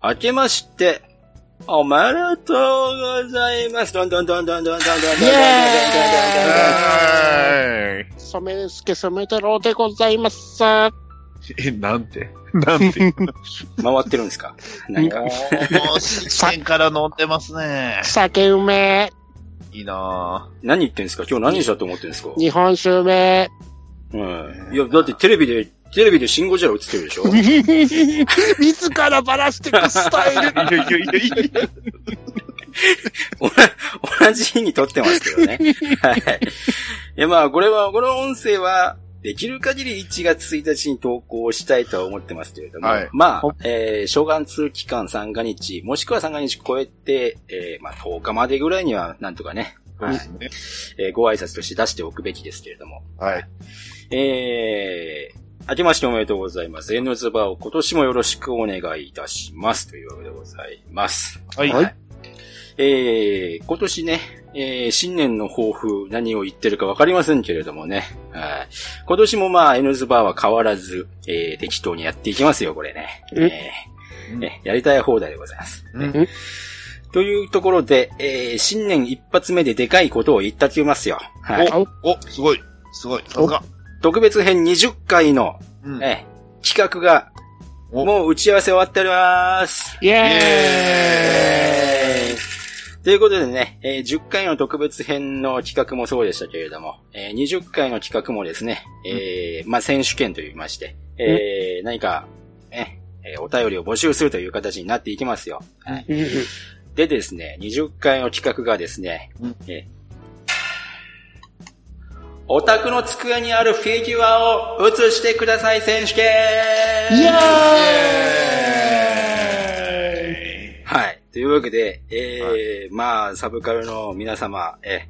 明けまして、おめでとうございます。どんどんどんどんどんどんどんどんどんどんどんどんどんどんどんどんは染めすけ染め太郎でございます。え、なんてなんて回ってるんですか何か。もう、新から飲んでますね。酒梅、いいな何言ってんですか今日何したと思ってんですか日本酒梅、うん。いや、だってテレビで、テレビでシンゴジラ映ってるでしょ？自らばらしてくスタイル。ぁ。いやいやいやいやお同じ日に撮ってますけどね。はい。いや、まあ、これは、この音声は、できる限り1月1日に投稿したいとは思ってますけれども、はいまあ、えー、正月期間三が日、もしくは三が日超えて、えー、まあ、10日までぐらいには、なんとかね、そうですね。えーご挨拶として出しておくべきですけれども、はい。えー、明けましておめでとうございます。N ズバを今年もよろしくお願いいたします。というわけでございます。はい。はいえー、今年ね、えー、新年の抱負、何を言ってるかわかりませんけれどもね。はい。今年もまあ、N ズバーは変わらず、えー、適当にやっていきますよ、これね。うんえーねやりたい放題でございます。うんというところで、えー、新年一発目ででかいことを言ったきますよ。はい。お、お、すごい。すごい。さすが。特別編20回の、うん。えー、企画が、お。もう打ち合わせ終わっております。イェーイ。えーということでね、えー10回の特別編の企画もそうでしたけれども、えー20回の企画もですね、えーまあ、選手権と言いまして、えー何か、ね、えーお便りを募集するという形になっていきますよ。はいでですね、20回の企画がですね、うん。えーお宅の机にあるフィギュアを写してください選手権。イエはい。というわけで、えーまあ、サブカルの皆様、え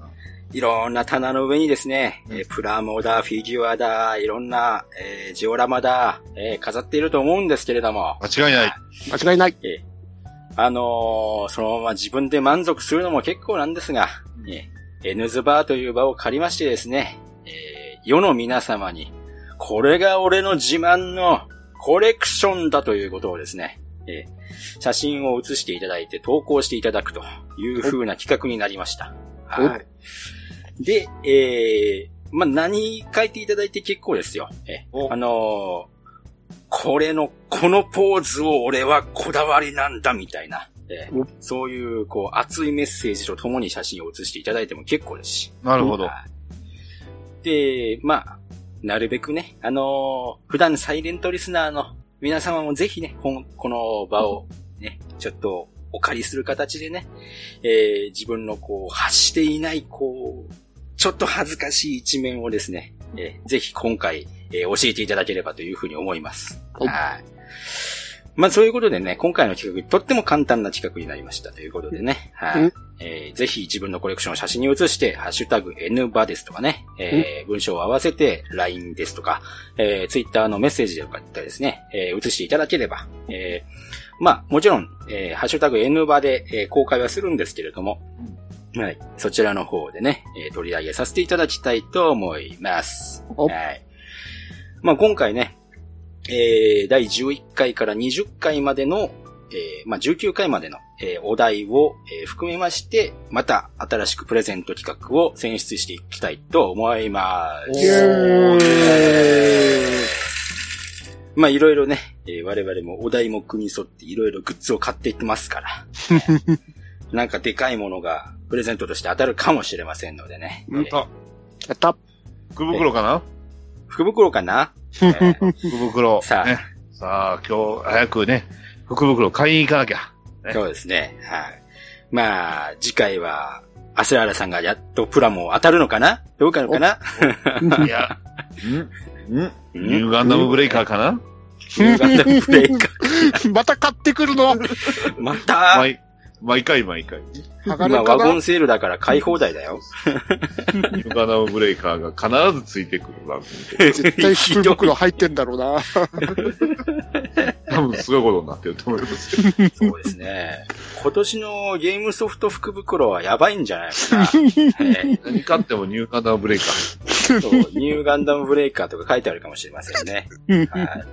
いろんな棚の上にですね、えープラモだ、フィギュアだ、いろんな、えージオラマだ、えー飾っていると思うんですけれども、間違いない。ー間違いない。えーあのーそのまま自分で満足するのも結構なんですが、えー N ズバーという場を借りましてですね、えー世の皆様に、これが俺の自慢のコレクションだということをですね、えー写真を写していただいて投稿していただくという風な企画になりました。はい。で、えー、まあ、何書いていただいて結構ですよ。えおあのーこれの、このポーズを俺はこだわりなんだみたいな。えおそういう、こう、熱いメッセージとともに写真を写していただいても結構ですし。なるほど。はいで、まあ、なるべくね、あのー普段サイレントリスナーの皆様もぜひね、このこの場をね、ちょっとお借りする形でね、えー自分のこう、発していない、こう、ちょっと恥ずかしい一面をですね、えーぜひ今回、えー教えていただければというふうに思います。はいはい。まあそういうことでね、今回の企画、とっても簡単な企画になりましたということでね、はい。うん。えーぜひ自分のコレクションを写真に写して、ハッシュタグ N バですとかね、えー文章を合わせて LINE ですとか、えー、Twitter のメッセージでとかですね、えー写していただければ、えーまあもちろん、えーハッシュタグ N バで、えー公開はするんですけれども、はい。そちらの方でね、えー取り上げさせていただきたいと思います。お。はい。まあ今回ね、えー第11回から20回までの、えーまあ19回までの、えーお題を、えー含めまして、また新しくプレゼント企画を選出していきたいと思います。イェーイまあいろいろね、えー我々もお題目に沿っていろいろグッズを買っていってますから。なんかでかいものがプレゼントとして当たるかもしれませんのでね。うんえーあ、やった。福袋かな？福袋かな、えー福袋。さあ。ね。さあ、今日、早くね、福袋買いに行かなきゃ。ね。そうですね。はい。まあ、次回は、アスラーラさんがやっとプラモ当たるのかな？どうかのかないや、ん？ん？ん？ニューガンダムブレイカーかな？ニューガンダムブレイカー。また買ってくるの？また、毎、毎回毎回。今ワゴンセールだから買い放題だよ。ニューガンダムブレイカーが必ずついてくる番組で。絶対福袋入ってんだろうな。多分すごいことになってると思いますよ。そうですね。今年のゲームソフト福袋はやばいんじゃないかな。え 何買ってもニューガンダムブレイカー。ーそう、ニューガンダムブレイカーとか書いてあるかもしれませんね。はい。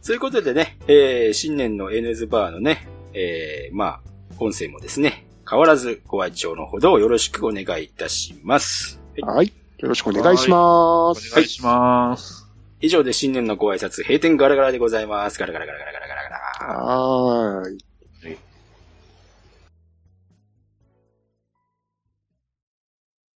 そういうことでね、えー、新年の N ズバーのね、えー、まあ、音声もですね、変わらずご愛聴のほどよろしくお願いいたします。はいはい。よろしくお願いします。お願いします。以上で新年のご挨拶、閉店ガラガラでございます。ガラガラガラガラガラガラガラ。はーい。